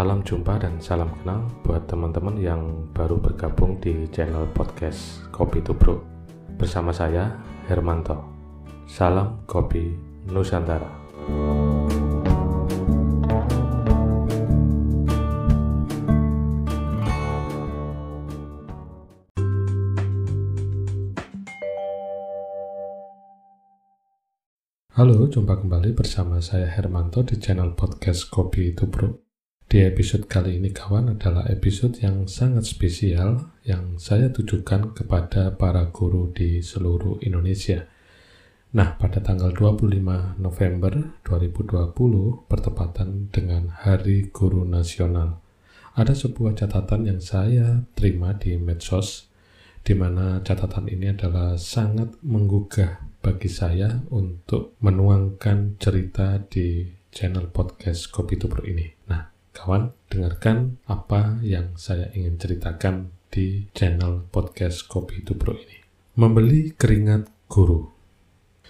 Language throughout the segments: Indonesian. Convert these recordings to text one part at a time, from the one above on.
Salam jumpa dan salam kenal buat teman-teman yang baru bergabung di channel podcast Kopi Tubruk bersama saya Hermanto. Salam Kopi Nusantara. Halo, jumpa kembali bersama saya Hermanto di channel podcast Kopi Tubruk. Di episode kali ini kawan adalah episode yang sangat spesial yang saya tujukan kepada para guru di seluruh Indonesia. Nah, pada tanggal 25 November 2020 bertepatan dengan Hari Guru Nasional. Ada sebuah catatan yang saya terima di medsos di mana catatan ini adalah sangat menggugah bagi saya untuk menuangkan cerita di channel podcast Kopi Tubruk ini. Nah, Kawan, dengarkan apa yang saya ingin ceritakan di channel podcast Kopi Tubro ini. Membeli keringat guru.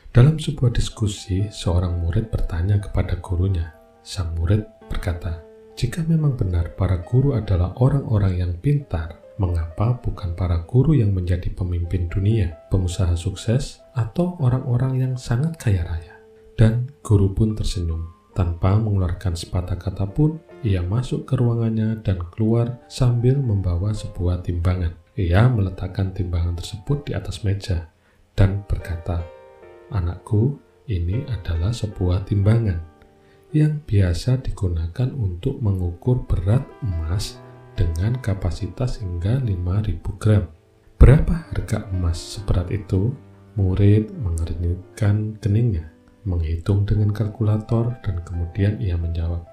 Dalam sebuah diskusi, seorang murid bertanya kepada gurunya. Sang murid berkata, "Jika memang benar para guru adalah orang-orang yang pintar, mengapa bukan para guru yang menjadi pemimpin dunia, pengusaha sukses, atau orang-orang yang sangat kaya raya?" Dan guru pun tersenyum. Tanpa mengeluarkan sepatah kata pun, ia masuk ke ruangannya dan keluar sambil membawa sebuah timbangan. Ia meletakkan timbangan tersebut di atas meja dan berkata, "Anakku, ini adalah sebuah timbangan yang biasa digunakan untuk mengukur berat emas dengan kapasitas hingga 5000 gram. Berapa harga emas seberat itu?" Murid mengeringkan keningnya, menghitung dengan kalkulator, dan kemudian ia menjawab,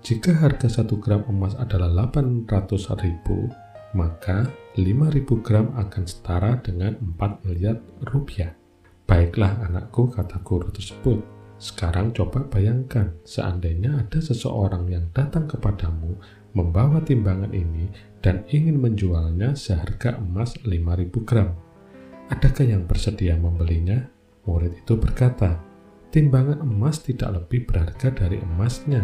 jika harga 1 gram emas adalah 800 ribu, maka 5000 gram akan setara dengan 4 miliar rupiah. Baiklah anakku, kata guru tersebut. Sekarang coba bayangkan, seandainya ada seseorang yang datang kepadamu membawa timbangan ini dan ingin menjualnya seharga emas 5000 gram. Adakah yang bersedia membelinya? Murid itu berkata, timbangan emas tidak lebih berharga dari emasnya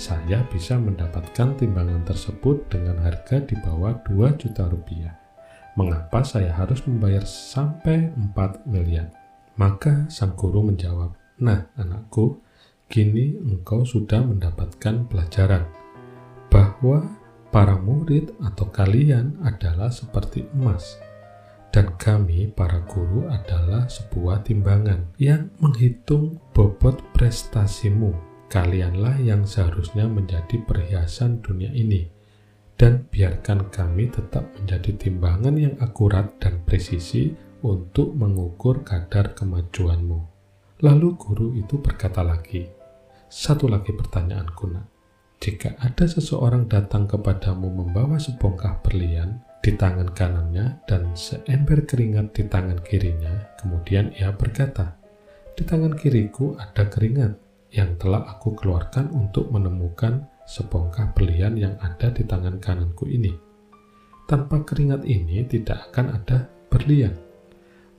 saya bisa mendapatkan timbangan tersebut dengan harga di bawah 2 juta rupiah. Mengapa saya harus membayar sampai 4 miliar? Maka sang guru menjawab, Nah anakku, kini engkau sudah mendapatkan pelajaran bahwa para murid atau kalian adalah seperti emas dan kami para guru adalah sebuah timbangan yang menghitung bobot prestasimu kalianlah yang seharusnya menjadi perhiasan dunia ini, dan biarkan kami tetap menjadi timbangan yang akurat dan presisi untuk mengukur kadar kemajuanmu. Lalu guru itu berkata lagi, satu lagi pertanyaan nak. Jika ada seseorang datang kepadamu membawa sebongkah berlian di tangan kanannya dan seember keringat di tangan kirinya, kemudian ia berkata, di tangan kiriku ada keringat, yang telah aku keluarkan untuk menemukan sebongkah berlian yang ada di tangan kananku ini. Tanpa keringat ini tidak akan ada berlian.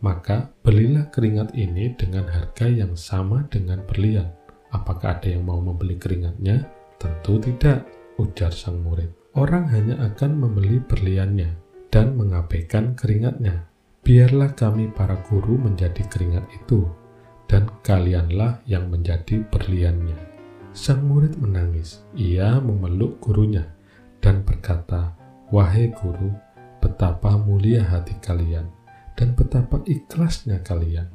Maka belilah keringat ini dengan harga yang sama dengan berlian. Apakah ada yang mau membeli keringatnya? Tentu tidak, ujar sang murid. Orang hanya akan membeli berliannya dan mengabaikan keringatnya. Biarlah kami para guru menjadi keringat itu, dan kalianlah yang menjadi berliannya. Sang murid menangis. Ia memeluk gurunya dan berkata, Wahai guru, betapa mulia hati kalian dan betapa ikhlasnya kalian.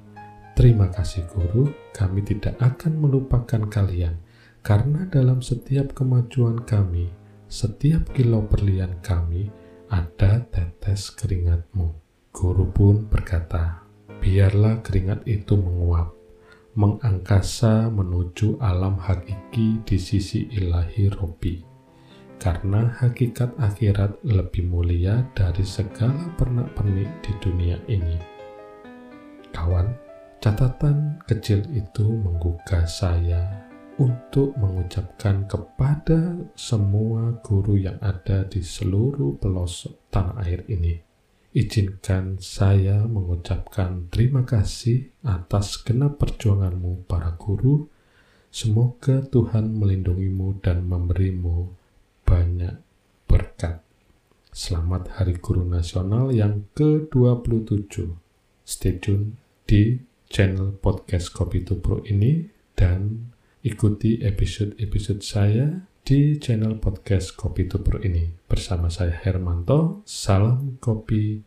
Terima kasih guru, kami tidak akan melupakan kalian karena dalam setiap kemajuan kami, setiap kilo berlian kami, ada tetes keringatmu. Guru pun berkata, biarlah keringat itu menguap mengangkasa menuju alam hakiki di sisi ilahi Robi. Karena hakikat akhirat lebih mulia dari segala pernak-pernik di dunia ini. Kawan, catatan kecil itu menggugah saya untuk mengucapkan kepada semua guru yang ada di seluruh pelosok tanah air ini Izinkan saya mengucapkan terima kasih atas genap perjuanganmu para guru. Semoga Tuhan melindungimu dan memberimu banyak berkat. Selamat Hari Guru Nasional yang ke-27. Stay tune di channel podcast Kopi Tupro ini dan ikuti episode-episode saya di channel podcast Kopi Tupro ini. Bersama saya Hermanto, salam kopi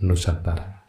Nusantara.